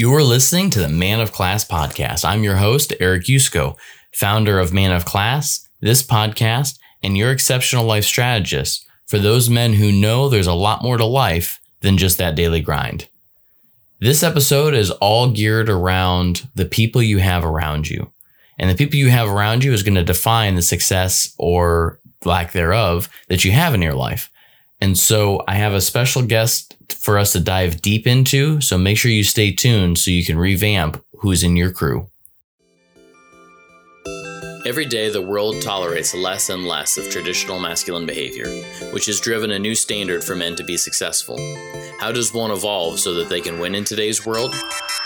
You are listening to the Man of Class podcast. I'm your host, Eric Yusko, founder of Man of Class, this podcast, and your exceptional life strategist for those men who know there's a lot more to life than just that daily grind. This episode is all geared around the people you have around you. And the people you have around you is going to define the success or lack thereof that you have in your life. And so I have a special guest for us to dive deep into. So make sure you stay tuned so you can revamp who's in your crew. Every day, the world tolerates less and less of traditional masculine behavior, which has driven a new standard for men to be successful. How does one evolve so that they can win in today's world?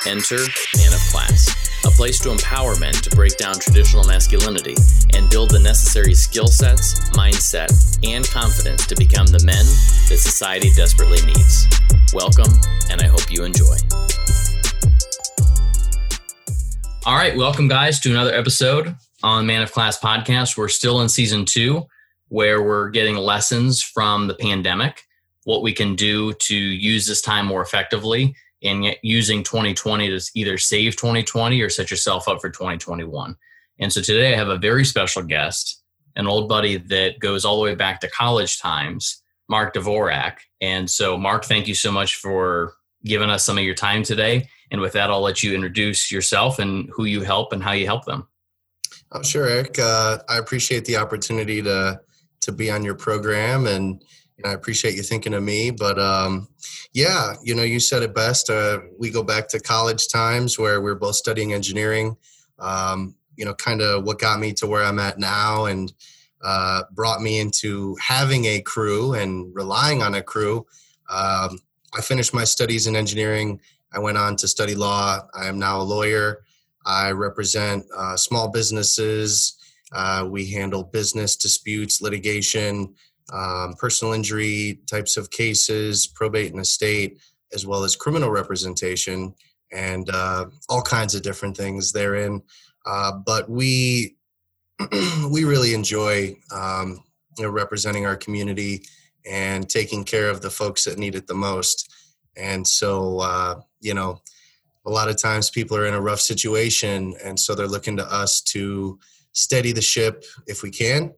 Enter Man of Class a place to empower men to break down traditional masculinity and build the necessary skill sets, mindset, and confidence to become the men that society desperately needs. Welcome, and I hope you enjoy. All right, welcome, guys, to another episode on Man of Class podcast. We're still in season two, where we're getting lessons from the pandemic, what we can do to use this time more effectively and using 2020 to either save 2020 or set yourself up for 2021. And so today I have a very special guest, an old buddy that goes all the way back to college times, Mark Dvorak. And so, Mark, thank you so much for giving us some of your time today. And with that, I'll let you introduce yourself and who you help and how you help them. Oh, sure, Eric. Uh, I appreciate the opportunity to to be on your program and I appreciate you thinking of me. But um, yeah, you know, you said it best. Uh, we go back to college times where we are both studying engineering. Um, you know, kind of what got me to where I'm at now and uh, brought me into having a crew and relying on a crew. Um, I finished my studies in engineering. I went on to study law. I am now a lawyer. I represent uh, small businesses. Uh, we handle business disputes, litigation, um, personal injury types of cases, probate and estate, as well as criminal representation, and uh, all kinds of different things therein. Uh, but we we really enjoy um, you know, representing our community and taking care of the folks that need it the most. And so, uh, you know, a lot of times people are in a rough situation, and so they're looking to us to steady the ship if we can.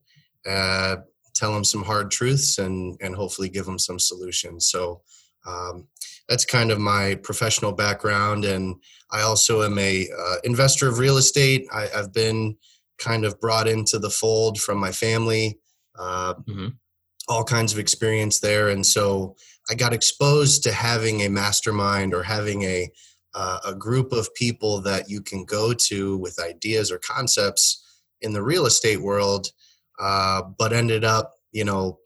Uh, tell them some hard truths and and hopefully give them some solutions. So um, that's kind of my professional background. And i also am a uh, investor of real estate. I, have been kind of brought into the fold from my family uh, mm-hmm. all kinds of experience there. And so i got exposed to having a mastermind or having a uh, a group of people that you can go to with ideas or concepts in the real estate world uh, but ended up, you know,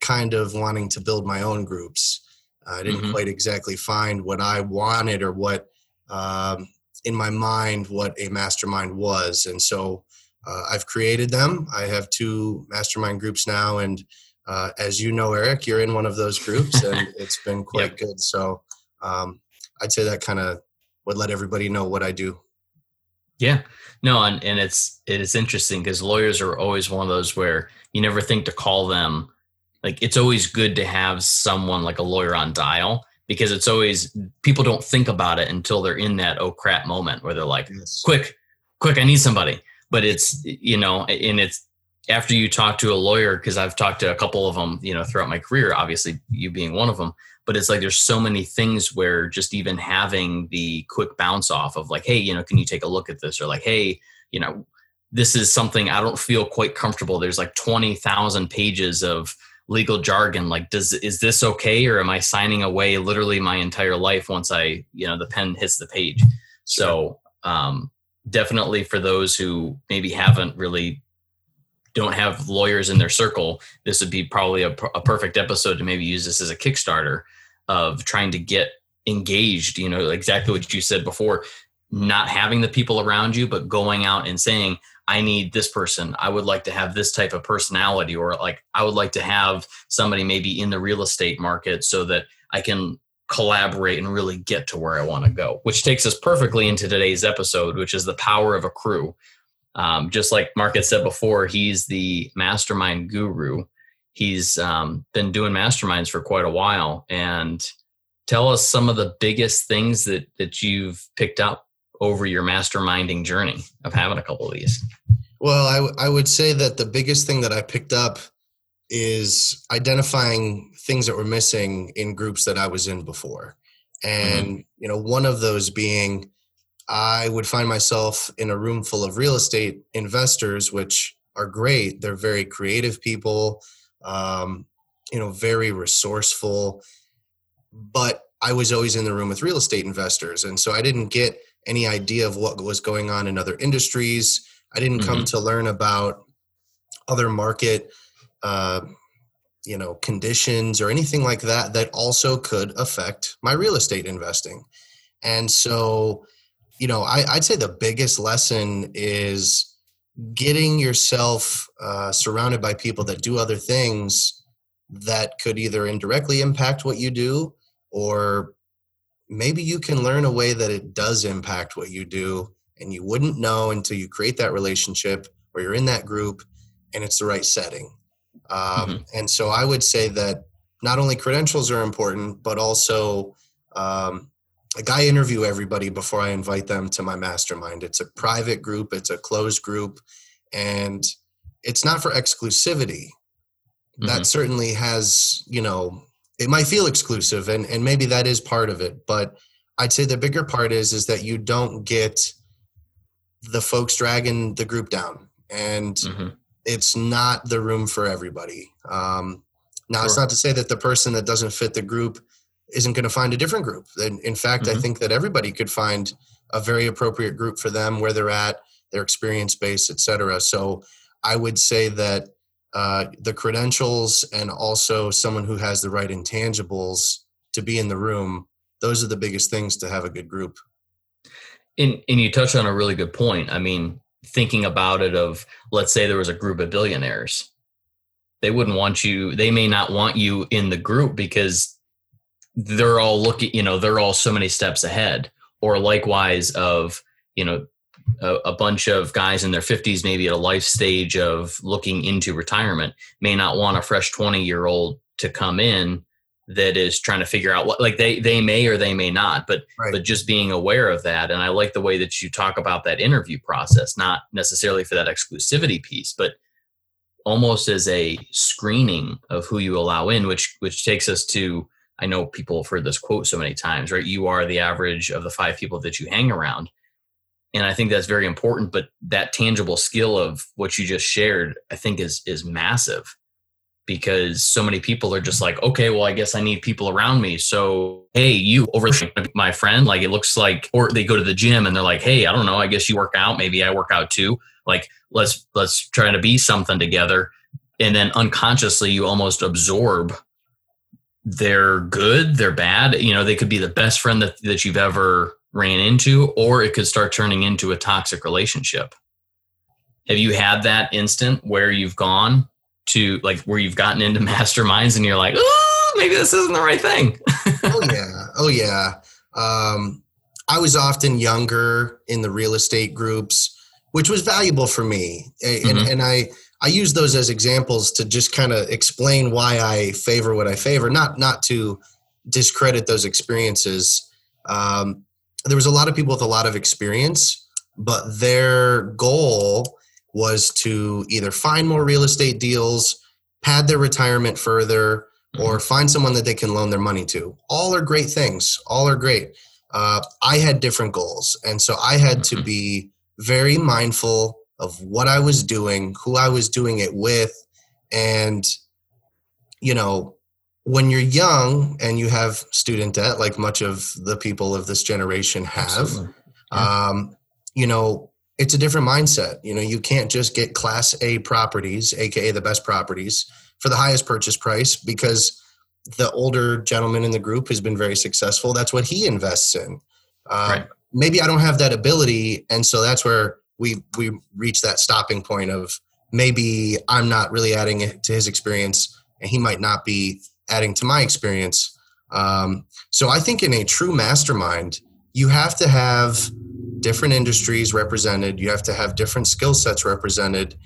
kind of wanting to build my own groups. I didn't mm-hmm. quite exactly find what I wanted or what um, in my mind what a mastermind was, and so uh, I've created them. I have two mastermind groups now, and uh, as you know, Eric, you're in one of those groups, and it's been quite yep. good. So um, I'd say that kind of would let everybody know what I do. Yeah, no, and, and it's it is interesting because lawyers are always one of those where you never think to call them. Like it's always good to have someone like a lawyer on dial because it's always people don't think about it until they're in that oh crap moment where they're like, yes. quick, quick, I need somebody. But it's you know, and it's after you talk to a lawyer because I've talked to a couple of them, you know, throughout my career. Obviously, you being one of them but it's like there's so many things where just even having the quick bounce off of like hey you know can you take a look at this or like hey you know this is something i don't feel quite comfortable there's like 20,000 pages of legal jargon like does is this okay or am i signing away literally my entire life once i you know the pen hits the page so um definitely for those who maybe haven't really don't have lawyers in their circle, this would be probably a, a perfect episode to maybe use this as a Kickstarter of trying to get engaged. You know, exactly what you said before, not having the people around you, but going out and saying, I need this person. I would like to have this type of personality, or like I would like to have somebody maybe in the real estate market so that I can collaborate and really get to where I want to go, which takes us perfectly into today's episode, which is the power of a crew. Um, just like Mark had said before, he's the mastermind guru. He's um, been doing masterminds for quite a while, and tell us some of the biggest things that that you've picked up over your masterminding journey of having a couple of these. Well, I, w- I would say that the biggest thing that I picked up is identifying things that were missing in groups that I was in before. And, mm-hmm. you know, one of those being I would find myself in a room full of real estate investors, which are great. They're very creative people, um, you know, very resourceful. But I was always in the room with real estate investors. And so I didn't get any idea of what was going on in other industries. I didn't come mm-hmm. to learn about other market, uh, you know, conditions or anything like that that also could affect my real estate investing. And so, you know, I, would say the biggest lesson is getting yourself uh, surrounded by people that do other things that could either indirectly impact what you do or maybe you can learn a way that it does impact what you do and you wouldn't know until you create that relationship or you're in that group and it's the right setting um, mm-hmm. and so i would say that not only credentials are important but also um, like i interview everybody before i invite them to my mastermind it's a private group it's a closed group and it's not for exclusivity mm-hmm. that certainly has you know it might feel exclusive and and maybe that is part of it but i'd say the bigger part is is that you don't get the folks dragging the group down and mm-hmm. it's not the room for everybody um, now sure. it's not to say that the person that doesn't fit the group isn't going to find a different group. And in fact mm-hmm. i think that everybody could find a very appropriate group for them where they're at their experience base etc so i would say that uh, the credentials and also someone who has the right intangibles to be in the room those are the biggest things to have a good group. And, and you touch on a really good point. I mean thinking about it of let's say there was a group of billionaires. They wouldn't want you they may not want you in the group because they're all looking you know they're all so many steps ahead or likewise of you know a, a, bunch of guys in their 50s, maybe at a life stage of looking into retirement, may not want a fresh 20 year old to come in that is trying to figure out what like they they may or they may not but right. but just being aware of that and i like the way that you talk about that interview process not necessarily for that exclusivity piece but almost as a screening of who you allow in which which takes us to i know people have heard this quote so many times right? You are the average of the five people that you hang around. And i think that's very important but that tangible skill of what you just shared i think is is massive because so many people are just like okay well i guess i need people around me. So hey you over my friend like it looks like or they go to the gym and they're like hey i don't know i guess you work out maybe i work out too. Like let's let's try to be something together. And then unconsciously you almost absorb their good they're bad you know they could be the best friend that, that you've ever ran into, or it could start turning into a toxic relationship. Have you had that instant where you've gone to like where you've gotten into masterminds and you're like, oh, maybe this isn't the right thing? oh yeah, oh yeah. Um, I was often younger in the real estate groups, which was valuable for me, and, mm-hmm. and I I use those as examples to just kind of explain why I favor what I favor, not not to discredit those experiences. Um, there was a lot of people with a lot of experience, but their goal was to either find more real estate deals, pad their retirement further, or mm-hmm. find someone that they can loan their money to. All are great things. All are great. Uh, I had different goals. And so I had to mm-hmm. be very mindful of what I was doing, who I was doing it with, and, you know, when you're young and you have student debt, like much of the people of this generation have, yeah. um, you know, it's a different mindset. You know, you can't just get class A properties, aka the best properties, for the highest purchase price because the older gentleman in the group has been very successful. That's what he invests in. Uh, right. Maybe I don't have that ability, and so that's where we we reach that stopping point of maybe I'm not really adding it to his experience, and he might not be adding to my experience. Um, so I think in a true mastermind, you have to have different industries represented, you have to have different skill sets represented,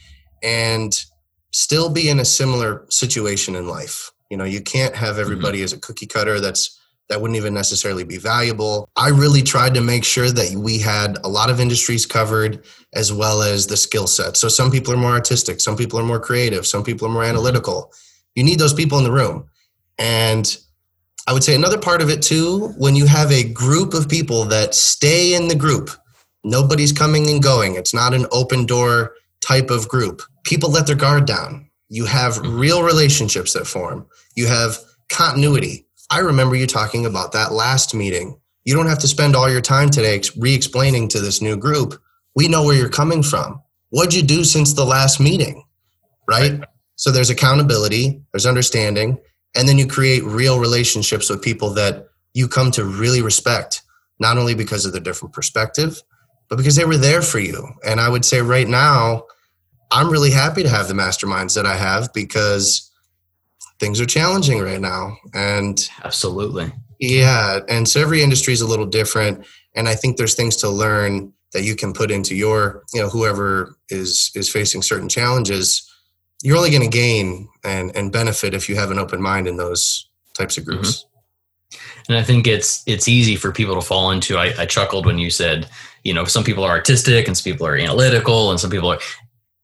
and still be in a similar situation in life. You know, you can't have mm-hmm. everybody mm-hmm. as a cookie cutter that's that wouldn't even necessarily be valuable. I really tried to make sure that we had a lot of industries covered as well as the skill set. So some people are more artistic, some people are more creative, some people are more analytical. You need those people in the room. And I would say another part of it too, when you have a group of people that stay in the group, nobody's coming and going, it's not an open door type of group. People let their guard down. You have real relationships that form. You have continuity. I remember you talking about that last meeting. You don't have to spend all your time today re explaining to this new group. We know where you're coming from. What'd you do since the last meeting? Right? So there's accountability, there's understanding, and then you create real relationships with people that you come to really respect, not only because of their different perspective, but because they were there for you. And I would say right now, I'm really happy to have the masterminds that I have because things are challenging right now. And absolutely. Yeah. And so every industry is a little different. And I think there's things to learn that you can put into your, you know, whoever is is facing certain challenges. You're only going to gain and and benefit if you have an open mind in those types of groups. Mm-hmm. And I think it's it's easy for people to fall into. I, I chuckled when you said, you know, some people are artistic and some people are analytical and some people are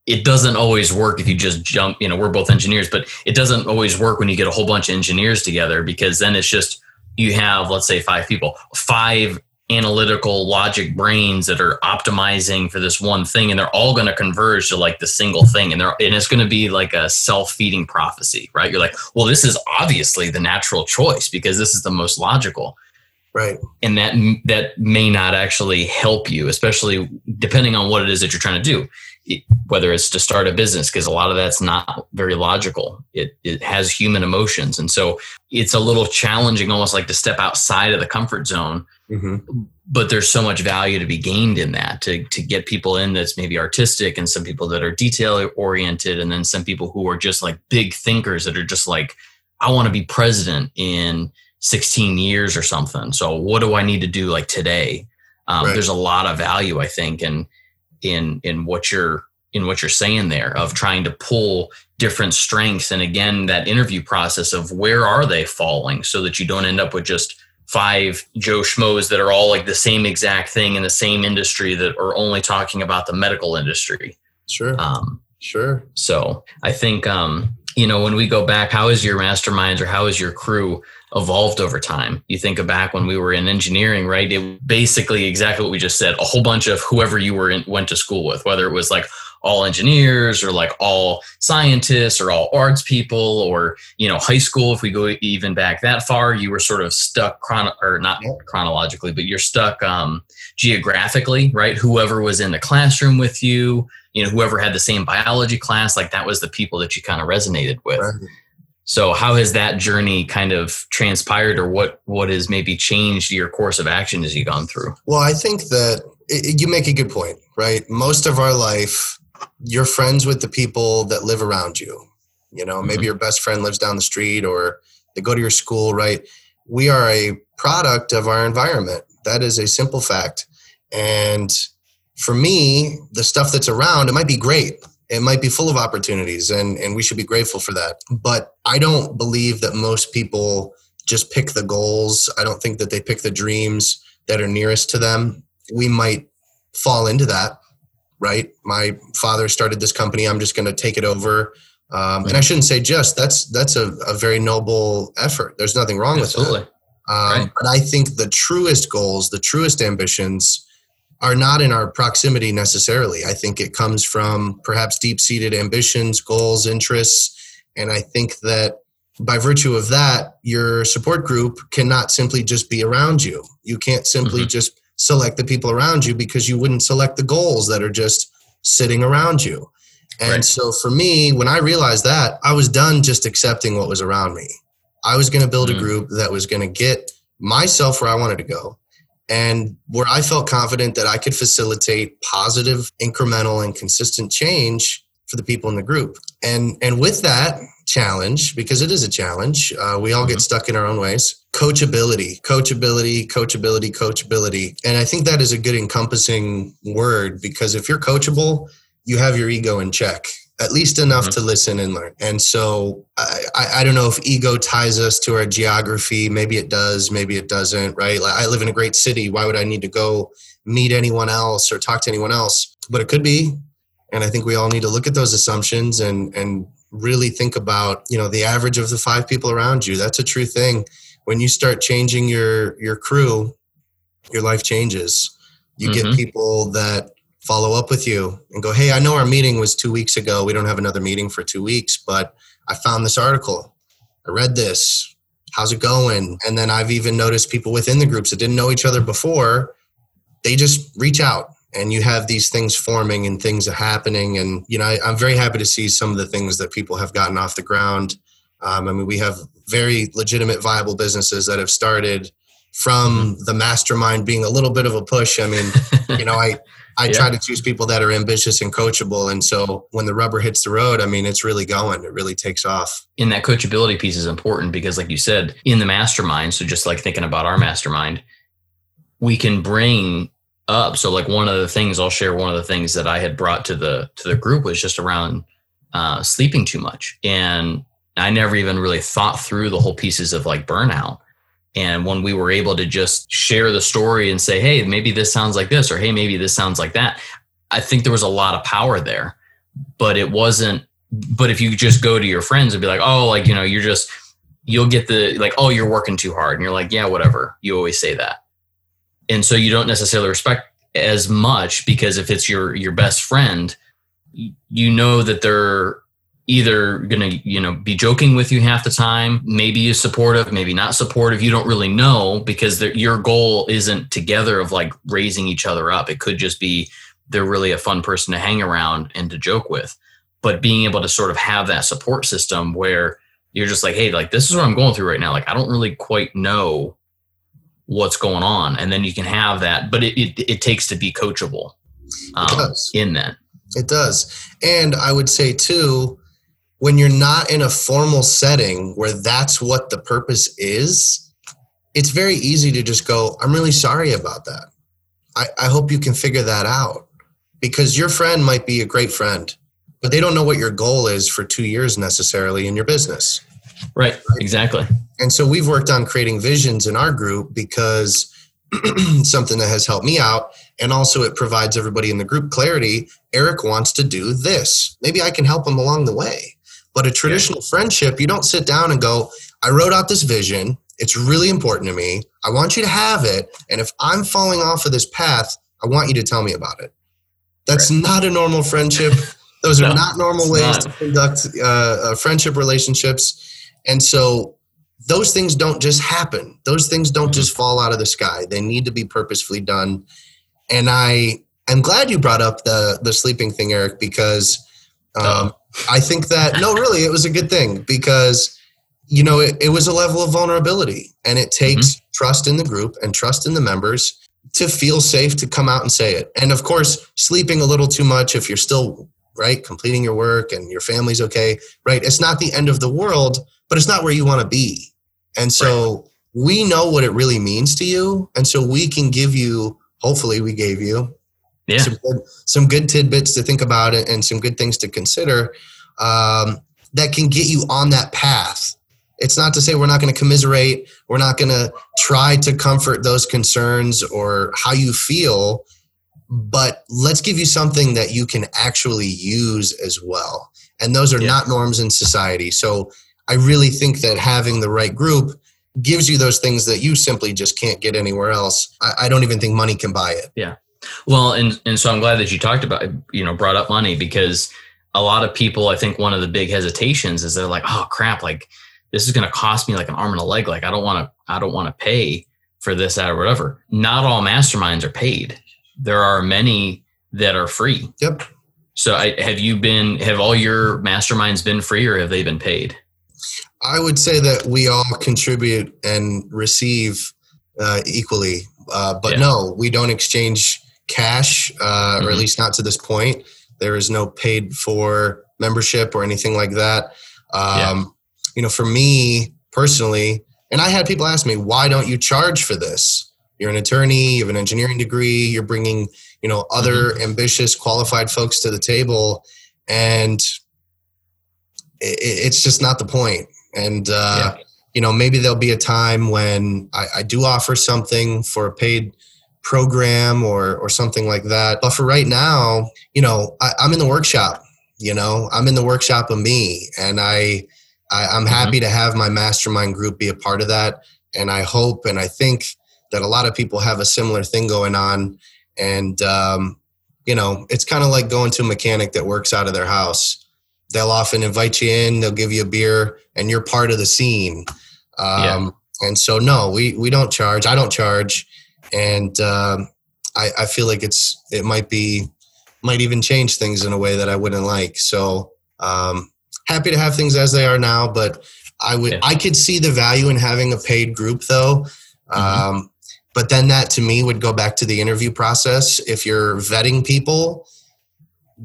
it doesn't always work if you just jump you know we're both engineers but it doesn't always work when you get a whole bunch of engineers together because then it's just you have let's say five people five analytical logic brains that are optimizing for this one thing and they're all going to converge to like the single thing and they're and it's going to be like a self-feeding prophecy right? You're like well this is obviously the natural choice because this is the most logical. Right. And that that may not actually help you especially depending on what it is that you're trying to do whether it's to start a business because a lot of that's not very logical. It, it has human emotions. And so it's a little challenging almost like to step outside of the comfort zone. Mm-hmm. but there's so much value to be gained in that to, to get people in that's maybe artistic and some people that are detail oriented and then some people who are just like big thinkers that are just like i want to be president in 16 years or something. So what do i need to do like today? Um, right. there's a lot of value i think. And in in what you're in what you're saying there of trying to pull different strengths. And again that interview process of where are they falling so that you don't end up with just five joe schmoes that are all like the same exact thing in the same industry that are only talking about the medical industry. Sure. Um, sure. so i think um, you know when we go back how is your masterminds or how is your crew evolved over time. You think back when we were in engineering, right? It basically exactly what we just said. A whole bunch of whoever you were in, went to school with, whether it was like all engineers or like all scientists or all arts people or you know high school if we go even back that far you were sort of stuck chrono or not chronologically but you're stuck um, geographically right whoever was in the classroom with you you know whoever had the same biology class like that was the people that you kind of resonated with right. So how has that journey kind of transpired or what what has maybe changed your course of action as you've gone through? Well, I think that it, you make a good point, right? Most of our life you're friends with the people that live around you. You know, maybe mm-hmm. your best friend lives down the street or they go to your school, right? We are a product of our environment. That is a simple fact. And for me, the stuff that's around, it might be great it might be full of opportunities and, and we should be grateful for that. But I don't believe that most people just pick the goals. I don't think that they pick the dreams that are nearest to them. We might fall into that, right? My father started this company. I'm just going to take it over. Um, and I shouldn't say just that's that's a, a very noble effort. There's nothing wrong Absolutely. with that. Um, right. But I think the truest goals, the truest ambitions, are not in our proximity necessarily. I think it comes from perhaps deep seated ambitions, goals, interests. And I think that by virtue of that, your support group cannot simply just be around you. You can't simply mm-hmm. just select the people around you because you wouldn't select the goals that are just sitting around you. And right. so for me, when I realized that, I was done just accepting what was around me. I was going to build mm-hmm. a group that was going to get myself where I wanted to go and where I felt confident that I could facilitate positive, incremental, and consistent change for the people in the group. And and with that challenge, because it is a challenge, uh, we all mm-hmm. get stuck in our own ways. Coachability, coachability, coachability, coachability, and I think that is a good encompassing word because if you're coachable, you have your ego in check. At least enough mm-hmm. to listen and learn. And so I, I, don't know if ego ties us to our geography. Maybe it does, maybe it doesn't, right? Like I live in a great city. Why would I need to go meet anyone else or talk to anyone else? But it could be. And I think we all need to look at those assumptions and, and really think about, you know, the average of the five people around you. That's a true thing. When you start changing your, your crew, your life changes. You mm-hmm. get people that follow up with you and go, Hey, I know our meeting was two weeks ago. We don't have another meeting for two weeks, but I found this article. I read this. How's it going? And then I've even noticed people within the groups that didn't know each other before, they just reach out and you have these things forming and things are happening. And, you know, I, am very happy to see some of the things that people have gotten off the ground. Um, I mean, we have very legitimate, viable businesses that have started from mm-hmm. the mastermind being a little bit of a push. I mean, you know, I, I yeah. try to choose people that are ambitious and coachable. And so when the rubber hits the road, I mean, it's really going, it really takes off. And that coachability piece is important because, like you said, in the mastermind, so just like thinking about our mastermind, we can bring up. So, like one of the things I'll share, one of the things that I had brought to the to the group was just around uh, sleeping too much, and I never even really thought through the whole pieces of like burnout. And when we were able to just share the story and say, hey, maybe this sounds like this, or hey, maybe this sounds like that, I think there was a lot of power there. But it wasn't, but if you just go to your friends and be like, oh, like, you know, you're just, you'll get the, like, oh, you're working too hard. And you're like, yeah, whatever. You always say that. And so you don't necessarily respect as much because if it's your your best friend, you know that they're either going to you know be joking with you half the time maybe you're supportive maybe not supportive you don't really know because your goal isn't together of like raising each other up. It could just be they're really a fun person to hang around and to joke with. But being able to sort of have that support system where you're just like hey like this is what i'm going through right now. Like i don't really quite know what's going on. And then you can have that but it, it, it takes to be coachable um, in that. It does. And i would say too when you're not in a formal setting where that's what the purpose is, it's very easy to just go, I'm really sorry about that. I, I hope you can figure that out because your friend might be a great friend, but they don't know what your goal is for two years necessarily in your business. Right, right? exactly. And so we've worked on creating visions in our group because something that has helped me out and also it provides everybody in the group clarity eric wants to do this maybe i can help him along the way but a traditional yeah. friendship, you don't sit down and go, I wrote out this vision. It's really important to me. I want you to have it. And if I'm falling off of this path, I want you to tell me about it. That's right. not a normal friendship. Those no, are not normal ways not. to conduct uh, uh, friendship relationships. And so those things don't just happen. Those things don't mm-hmm. just fall out of the sky. They need to be purposefully done. And I am glad you brought up the the sleeping thing, Eric, because um, I think that no, really, it was a good thing because you know it, it was a level of vulnerability, and it takes mm-hmm. trust in the group and trust in the members to feel safe to come out and say it. And of course, sleeping a little too much if you're still right completing your work and your family's okay, right? It's not the end of the world, but it's not where you want to be. And so right. we know what it really means to you, and so we can give you. Hopefully, we gave you yeah. some, good, some good tidbits to think about and some good things to consider um, that can get you on that path. It's not to say we're not going to commiserate, we're not going to try to comfort those concerns or how you feel, but let's give you something that you can actually use as well. And those are yeah. not norms in society. So I really think that having the right group gives you those things that you simply just can't get anywhere else. I, I don't even think money can buy it. Yeah. Well, and and so I'm glad that you talked about you know brought up money because a lot of people I think one of the big hesitations is they're like, oh crap, like this is going to cost me like an arm and a leg. Like I don't want to I don't want to pay for this or whatever. Not all masterminds are paid. There are many that are free. Yep. So I, have you been have all your masterminds been free or have they been paid? I would say that we all contribute and receive uh, equally, uh, but yeah. no, we don't exchange cash, uh, mm-hmm. or at mm-hmm. least not to this point. There is no paid for membership or anything like that. Um, yeah. You know, for me personally, and I had people ask me, why don't you charge for this? You're an attorney, you have an engineering degree, you're bringing, you know, other mm-hmm. ambitious, qualified folks to the table. And it, it's just not the point. And uh, yeah. you know, maybe there'll be a time when I, I do offer something for a paid program or or something like that. But for right now, you know, I, I'm in the workshop. You know, I'm in the workshop of me, and I, I I'm happy mm-hmm. to have my mastermind group be a part of that. And I hope and I think that a lot of people have a similar thing going on. And um, you know, it's kind of like going to a mechanic that works out of their house. They'll often invite you in, they'll give you a beer, and you're part of the scene. Um, yeah. And so, no, we we don't charge. I don't charge, and um, I, I feel like it's it might be might even change things in a way that I wouldn't like. So, um, happy to have things as they are now, but I would yeah. I could see the value in having a paid group though. Mm-hmm. Um, but then that to me would go back to the interview process. If you're vetting people,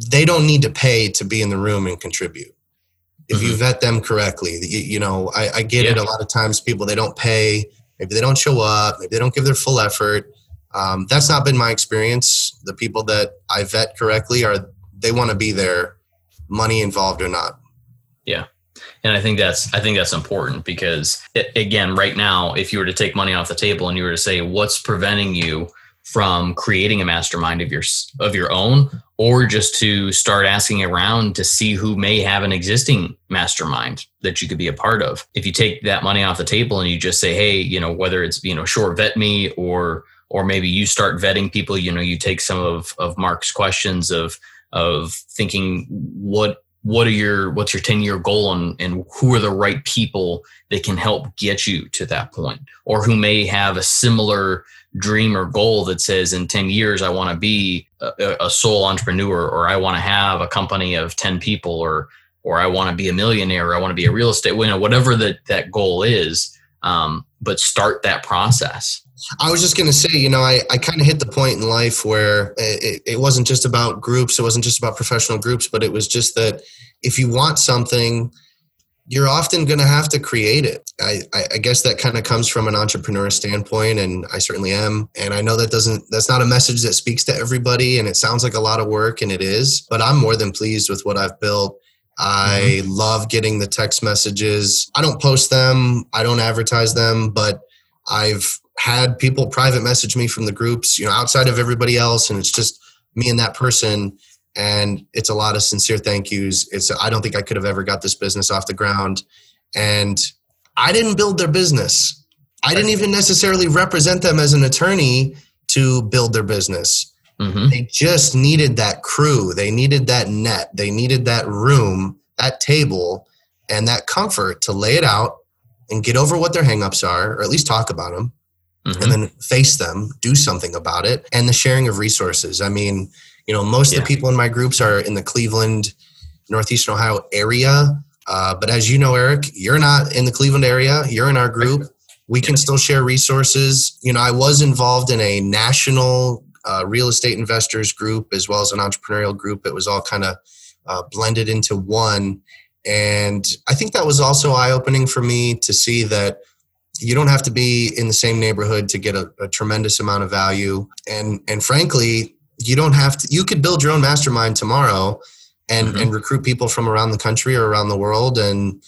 they don't need to pay to be in the room and contribute. If mm-hmm. you vet them correctly, you, you know, I, I get yeah. it. A lot of times people, they don't pay, maybe they don't show up, maybe they don't give their full effort. Um, that's not been my experience. The people that I vet correctly are, they want to be there, money involved or not. Yeah and i think that's i think that's important because it, again right now if you were to take money off the table and you were to say what's preventing you from creating a mastermind of your of your own or just to start asking around to see who may have an existing mastermind that you could be a part of. If you take that money off the table and you just say hey you know whether it's you know sure vet me or or maybe you start vetting people you know you take some of of mark's questions of of thinking what what are your what's your 10 year goal and, and who are the right people that can help get you to that point? Or who may have a similar dream or goal that says in 10 years i want to be a, a sole entrepreneur or i want to have a company of 10 people or or i want to be a millionaire or i want to be a real estate you know whatever that that goal is um, but start that process I was just going to say, you know, I, I kind of hit the point in life where it, it wasn't just about groups, it wasn't just about professional groups, but it was just that if you want something, you're often going to have to create it. I, I guess that kind of comes from an entrepreneur standpoint, and I certainly am. And I know that doesn't, that's not a message that speaks to everybody, and it sounds like a lot of work, and it is, but I'm more than pleased with what I've built. I mm-hmm. love getting the text messages. I don't post them, I don't advertise them, but I've had people private message me from the groups, you know, outside of everybody else, and it's just me and that person. And it's a lot of sincere thank yous. It's I don't think I could have ever got this business off the ground. And I didn't build their business. I didn't even necessarily represent them as an attorney to build their business. Mm-hmm. They just needed that crew. They needed that net. They needed that room, that table, and that comfort to lay it out and get over what their hangups are, or at least talk about them, mm-hmm. and then face them, do something about it, and the sharing of resources. I mean, you know, most yeah. of the people in my groups are in the Cleveland, Northeastern Ohio area. Uh, but as you know, Eric, you're not in the Cleveland area. You're in our group. We can still share resources. You know, I was involved in a national uh, real estate investors group as well as an entrepreneurial group. It was all kind of uh, blended into one. And I think that was also eye opening for me to see that you don't have to be in the same neighborhood to get a, a, tremendous amount of value. And and frankly, you don't have to. You could build your own mastermind tomorrow, and mm-hmm. and recruit people from around the country or around the world, and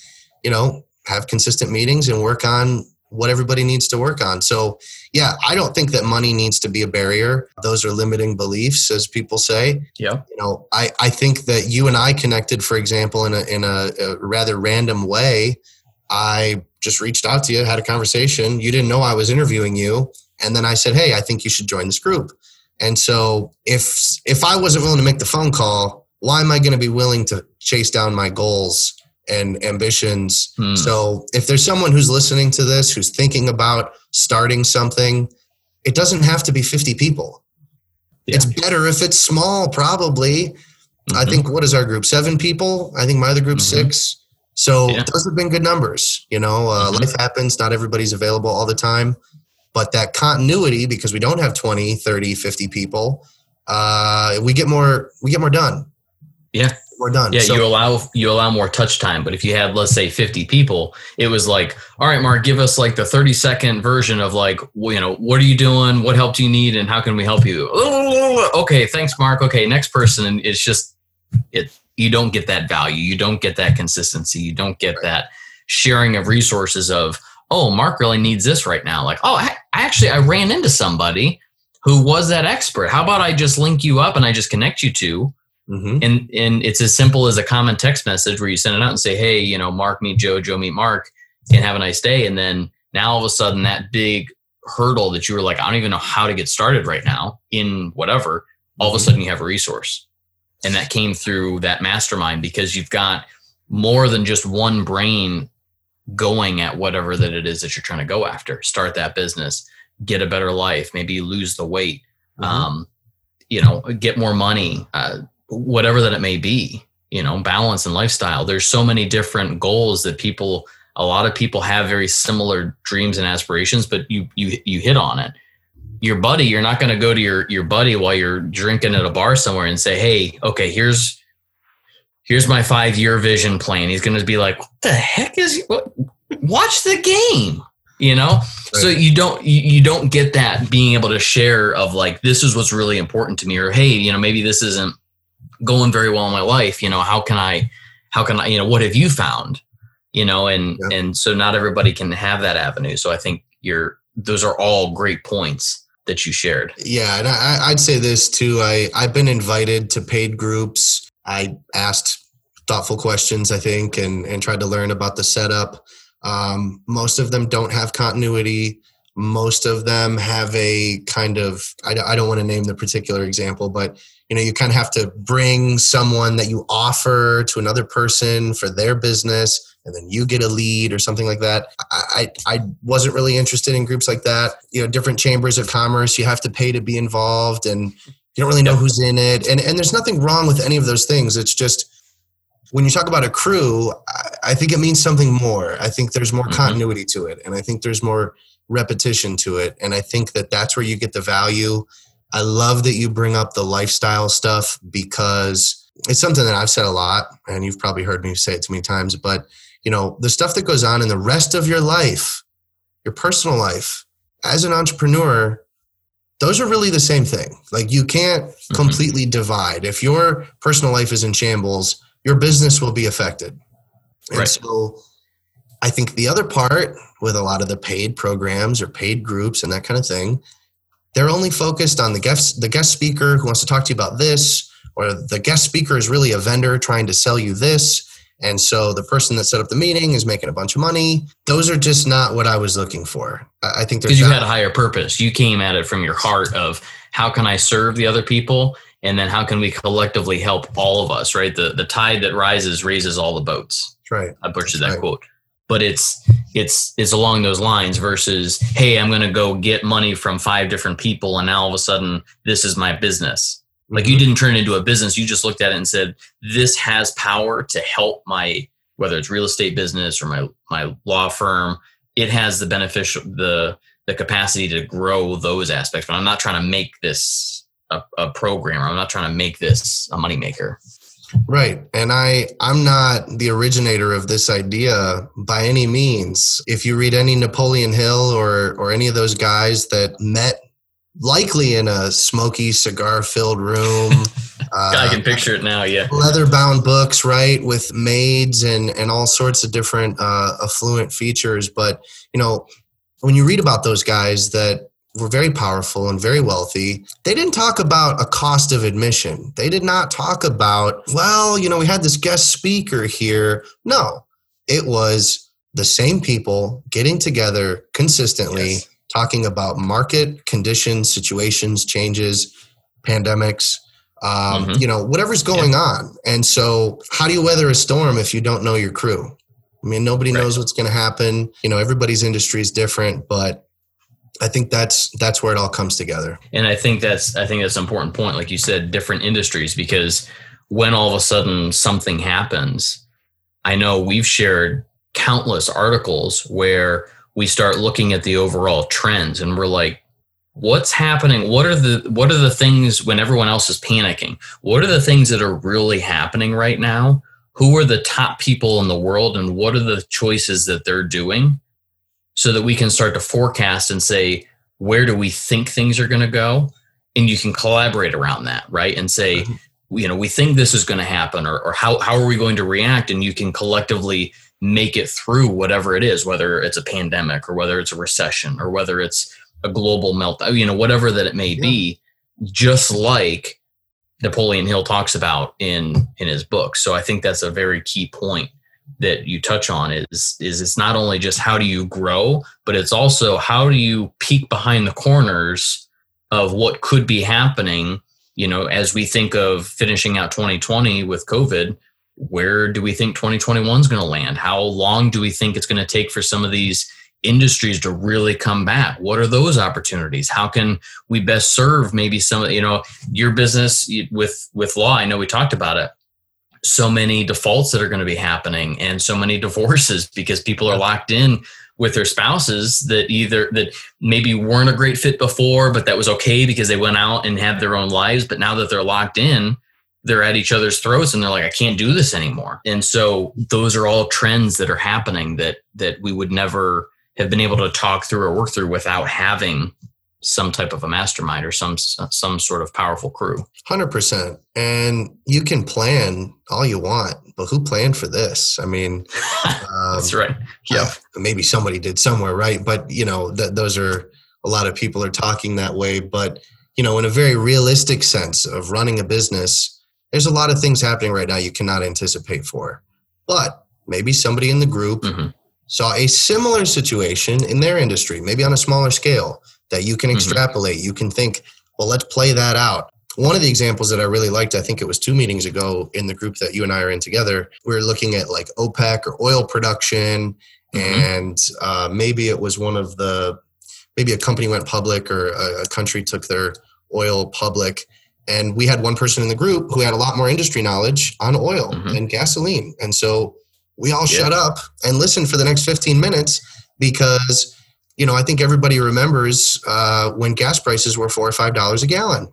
you know have consistent meetings and work on what everybody needs to work on. So, yeah, I don't think that money needs to be a barrier. Those are limiting beliefs, as people say. Yeah. You know, I, I think that you and I connected, for example, in a in a, a rather random way. I just reached out to you, had a conversation. You didn't know I was interviewing you, and then I said, "Hey, I think you should join this group." And so, if if I wasn't willing to make the phone call, why am I going to be willing to chase down my goals and ambitions. Hmm. So if there's someone who's listening to this who's thinking about starting something, it doesn't have to be 50 people. Yeah. It's better if it's small, probably. Mm-hmm. I think what is our group? Seven people. I think my other group's mm-hmm. six. So yeah. those have been good numbers. You know, uh, mm-hmm. life happens. Not everybody's available all the time. But that continuity, because we don't have 20, 30, 50 people, uh, we get more we get more done. Yeah we're done. Yeah, so, you allow you allow more touch time. But if you had, let's say, 50 people, it was like, all right, Mark, give us like the 30 second version of like, you know, what are you doing? What help do you need? And how can we help you? Oh, okay, thanks, Mark. Okay, next person. And it's just it you don't get that value. You don't get that consistency. You don't get that sharing of resources of oh mark really needs this right now. Like oh I, I actually i ran into somebody who was that expert. How about i just link you up and i just connect you to mm-hmm. and and it's as simple as a common text message where you send it out and say hey you know mark meet joe joe meet mark. And have a nice day. And then now all of a sudden that big hurdle that you were like i don't even know how to get started right now in whatever all of a mm-hmm. sudden you have a resource and that came through that mastermind because you've got more than just one brain going at whatever that it is that you're trying to go after. Start that business get a better life maybe lose the weight mm-hmm. um, you know get more money uh, whatever that it may be you know balance and lifestyle. There's so many different goals that people a lot of people have very similar dreams and aspirations but you you you hit on it your buddy, you're not going to go to your your buddy while you're drinking at a bar somewhere and say, "Hey, okay, here's here's my five year vision plan." He's going to be like, "What the heck is? What? Watch the game." You know, right. so you don't you, don't get that being able to share of like this is what's really important to me, or hey, you know, maybe this isn't going very well in my life. You know, how can I how can I you know what have you found? You know, and yeah. and so not everybody can have that avenue. So I think you're those are all great points that you shared. Yeah, and I, would say this too. I I've been invited to paid groups. I asked thoughtful questions, I think, and and tried to learn about the setup. Um, most of them don't have continuity. Most of them have a kind of I, I don't want to name the particular example, but you know you kind of have to bring someone that you offer to another person for their business and then you get a lead or something like that. I, I, wasn't really interested in groups like that. You know, different chambers of commerce, you have to pay to be involved and you don't really know who's in it. And, and there's nothing wrong with any of those things. It's just when you talk about a crew, I, I think it means something more. I think there's more mm-hmm. continuity to it. And I think there's more repetition to it. And I think that that's where you get the value. I love that you bring up the lifestyle stuff because it's something that I've said a lot, and you've probably heard me say it too many times, but you know, the stuff that goes on in the rest of your life, your personal life as an entrepreneur, those are really the same thing. Like you can't mm-hmm. completely divide. If your personal life is in shambles, your business will be affected. And right. so I think the other part with a lot of the paid programs or paid groups and that kind of thing, they're only focused on the guest the guest speaker who wants to talk to you about this, or the guest speaker is really a vendor trying to sell you this and so the person that set up the meeting is making a bunch of money. Those are just not what I was looking for. I think because you had a higher purpose. You came at it from your heart of how can I serve the other people, and then how can we collectively help all of us. Right, the the tide that rises raises all the boats. That's right. I butchered that right. quote, but it's it's it's along those lines. Versus, hey, I'm going to go get money from five different people, and now all of a sudden this is my business like you didn't turn it into a business. You just looked at it and said, this has power to help my, whether it's real estate business or my, my law firm. It has the beneficial, the, the capacity to grow those aspects, but I'm not trying to make this a, a programmer. I'm not trying to make this a moneymaker. Right. And I I'm not the originator of this idea by any means. If you read any Napoleon Hill or or any of those guys that met likely in a smoky cigar filled room. Uh, I can picture it now. Yeah, leather bound books, right, with maids and and all sorts of different uh, affluent features. But you know, when you read about those guys that were very powerful and very wealthy, they didn't talk about a cost of admission. They did not talk about, well, you know, we had this guest speaker here. No, it was the same people getting together consistently. Yes talking about market conditions, situations, changes, pandemics, um, mm-hmm. you know, whatever's going yeah. on. And so, how do you weather a storm if you don't know your crew? I mean, nobody right. knows what's going to happen. You know, everybody's industry is different, but I think that's that's where it all comes together. And I think that's I think that's an important point, like you said, different industries, because when all of a sudden something happens, I know we've shared countless articles where we start looking at the overall trends and we're like what's happening? What are the what are the things when everyone else is panicking? What are the things that are really happening right now? Who are the top people in the world and what are the choices that they're doing? So that we can start to forecast and say where do we think things are going to go? And you can collaborate around that right? And say mm-hmm. you know we think this is going to happen or, or how, how are we going to react? And you can collectively make it through whatever it is whether it's a pandemic or whether it's a recession or whether it's a global meltdown you know whatever that it may yeah. be just like napoleon hill talks about in in his book so i think that's a very key point that you touch on is is it's not only just how do you grow but it's also how do you peek behind the corners of what could be happening you know as we think of finishing out 2020 with covid where do we think 2021 is going to land? How long do we think it's going to take for some of these industries to really come back? What are those opportunities? How can we best serve maybe some of you know your business with with law? I know we talked about it. So many defaults that are going to be happening and so many divorces because people are locked in with their spouses that either that maybe weren't a great fit before but that was okay because they went out and had their own lives but now that they're locked in they're at each other's throats and they're like i can't do this anymore and so those are all trends that are happening that that we would never have been able to talk through or work through without having some type of a mastermind or some some sort of powerful crew. Hundred percent, and you can plan all you want, but who planned for this? I mean, um, that's right. Yeah, maybe somebody did somewhere, right? But you know, th- those are a lot of people are talking that way. But you know, in a very realistic sense of running a business, there's a lot of things happening right now you cannot anticipate for. But maybe somebody in the group. Mm-hmm. Saw a similar situation in their industry, maybe on a smaller scale, that you can mm-hmm. extrapolate. Mm-hmm. You can think, well, let's play that out. One of the examples that I really liked, I think it was two meetings ago in the group that you and I are in together, we were looking at like OPEC or oil production, mm-hmm. and uh, maybe it was one of the, maybe a company went public or a, a country took their oil public. And we had one person in the group who had a lot more industry knowledge on oil mm-hmm. and gasoline. And so we all yeah. shut up and listened for the next 15 minutes because you know, I think everybody remembers uh, when gas prices were four or five dollars a gallon.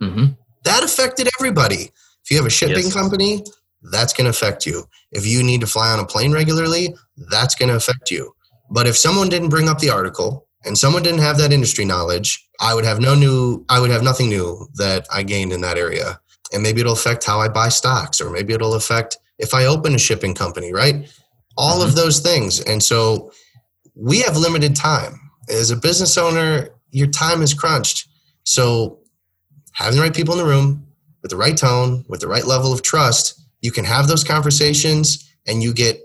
Mm-hmm. That affected everybody. If you have a shipping yes. company, that's going to affect you. If you need to fly on a plane regularly, that's going to affect you. But if someone didn't bring up the article and someone didn't have that industry knowledge, I would have no new. I would have nothing new that I gained in that area. And maybe it'll affect how I buy stocks, or maybe it'll affect if I open a shipping company, right? All mm-hmm. of those things. And so we have limited time. As a business owner, your time is crunched. So having the right people in the room with the right tone, with the right level of trust, you can have those conversations and you get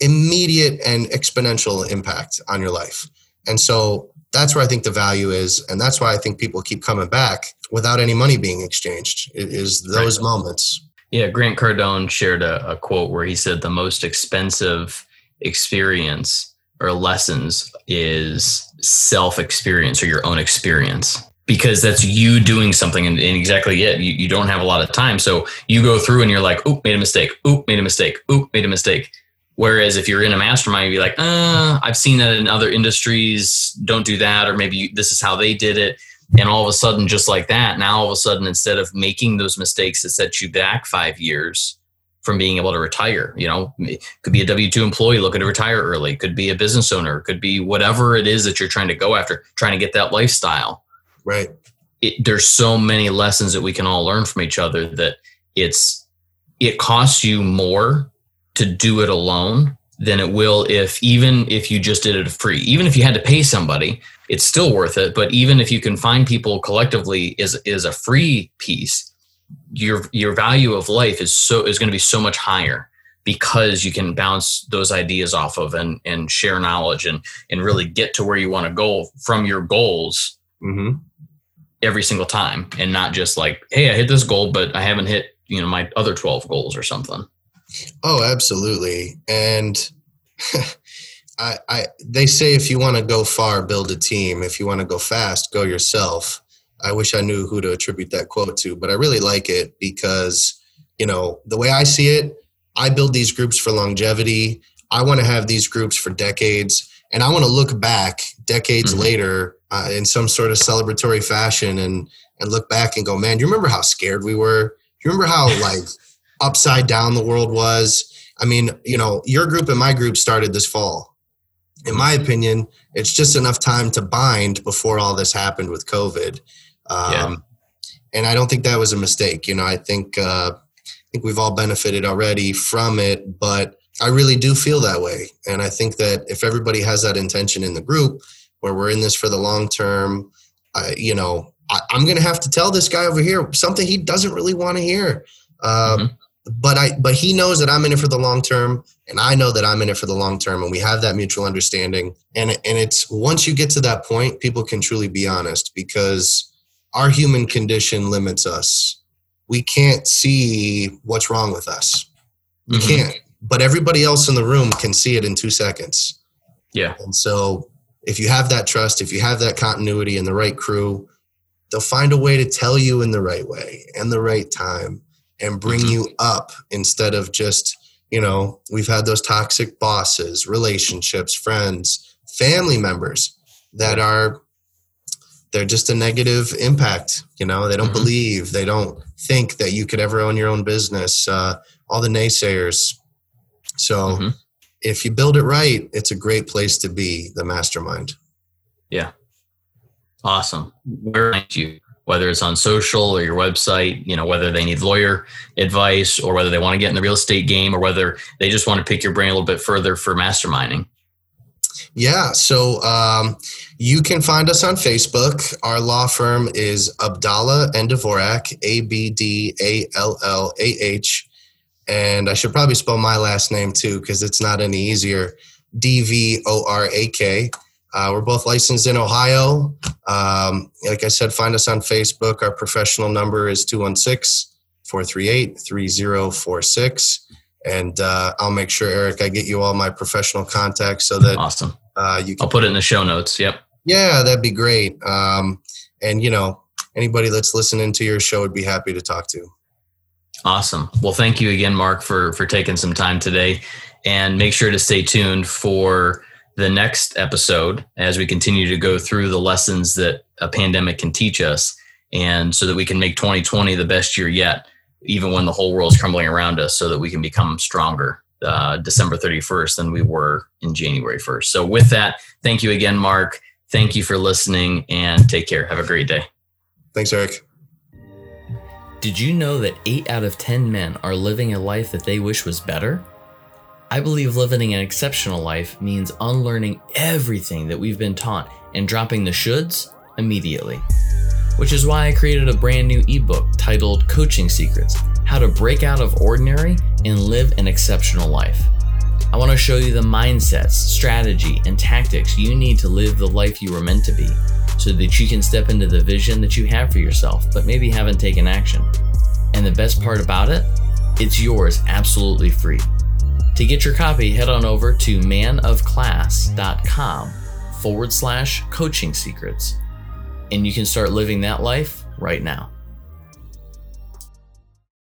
immediate and exponential impact on your life. And so that's where I think the value is. And that's why I think people keep coming back without any money being exchanged it is those right. moments. Yeah, Grant Cardone shared a, a quote where he said the most expensive experience or lessons is self experience or your own experience because that's you doing something and, and exactly it. You, you, don't have a lot of time. So you go through and you're like, oop, made a mistake. Oop, made a mistake. Oop, made a mistake. Whereas if you're in a mastermind, you'd be like, uh, I've seen that in other industries. Don't do that. Or maybe this is how they did it. And all of a sudden, just like that, now all of a sudden, instead of making those mistakes that set you back five years, from being able to retire. You know, could be a W 2 employee looking to retire early, could be a business owner, could be whatever it is that you're trying to go after, trying to get that lifestyle. Right. It, there's so many lessons that we can all learn from each other that it's, it costs you more to do it alone than it will if even if you just did it free. Even if you had to pay somebody, it's still worth it. But even if you can find people collectively is is a free piece your your value of life is so is going to be so much higher because you can bounce those ideas off of and and share knowledge and and really get to where you want to go from your goals mm-hmm. every single time and not just like hey i hit this goal but i haven't hit you know my other 12 goals or something oh absolutely and I, I they say if you want to go far build a team if you want to go fast go yourself I wish I knew who to attribute that quote to, but I really like it because, you know, the way I see it, I build these groups for longevity. I want to have these groups for decades. And I want to look back decades mm-hmm. later uh, in some sort of celebratory fashion and, and look back and go, man, do you remember how scared we were? Do you remember how like upside down the world was? I mean, you know, your group and my group started this fall. In my opinion, it's just enough time to bind before all this happened with COVID. Um, yeah. and I don't think that was a mistake. You know, I think uh, I think we've all benefited already from it, but I really do feel that way, and I think that if everybody has that intention in the group, where we're in this for the long term, uh, you know, I, am going to have to tell this guy over here something he doesn't really want to hear. Um, mm-hmm. But I, but he knows that I'm in it for the long term, and I know that I'm in it for the long term, and we have that mutual understanding. And and it's once you get to that point, people can truly be honest because our human condition limits us. We can't see what's wrong with us. We mm-hmm. can't. But everybody else in the room can see it in two seconds. Yeah. And so if you have that trust, if you have that continuity and the right crew, they'll find a way to tell you in the right way and the right time and bring mm-hmm. you up instead of just, you know, we've had those toxic bosses, relationships, friends, family members that are they're just a negative impact you know? They don't mm-hmm. believe they don't think that you could ever own your own business uh, all the naysayers. So mm-hmm. if you build it right it's a great place to be the mastermind. Yeah. Awesome. Where are you whether it's on social or your website you know whether they need lawyer advice or whether they want to get in the real estate game or whether they just want to pick your brain a little bit further for masterminding yeah. So um, you can find us on Facebook. Our law firm is Abdallah and Dvorak, A B D A L L A H. And I should probably spell my last name too because it's not any easier. D V O R A K. Uh, we're both licensed in Ohio. Um, like I said, find us on Facebook. Our professional number is 216 438 3046 and uh, I'll make sure, Eric, I get you all my professional contacts so that awesome. Uh, you can, I'll put it in the show notes. Yep. Yeah, that'd be great. Um, and you know, anybody that's listening to your show would be happy to talk to. Awesome. Well, thank you again, Mark, for for taking some time today, and make sure to stay tuned for the next episode as we continue to go through the lessons that a pandemic can teach us, and so that we can make 2020 the best year yet even when the whole world's crumbling around us, so that we can become stronger uh, December 31st than we were in January 1st. So, with that, thank you again, Mark. Thank you for listening and take care. Have a great day. Thanks, Eric. Did you know that 8 out of 10 men are living a life that they wish was better? I believe living an exceptional life means unlearning everything that we've been taught and dropping the shoulds immediately which is why I created a brand new ebook titled Coaching Secrets How to Break Out of Ordinary and Live an Exceptional Life. I want to show you the mindsets, strategy, and tactics you need to live the life you were meant to be so that you can step into the vision that you have for yourself, but maybe haven't taken action. And the best part about it, it's yours absolutely free. To get your copy, head on over to manofclass.com forward slash coaching secrets and you can start living that life right now.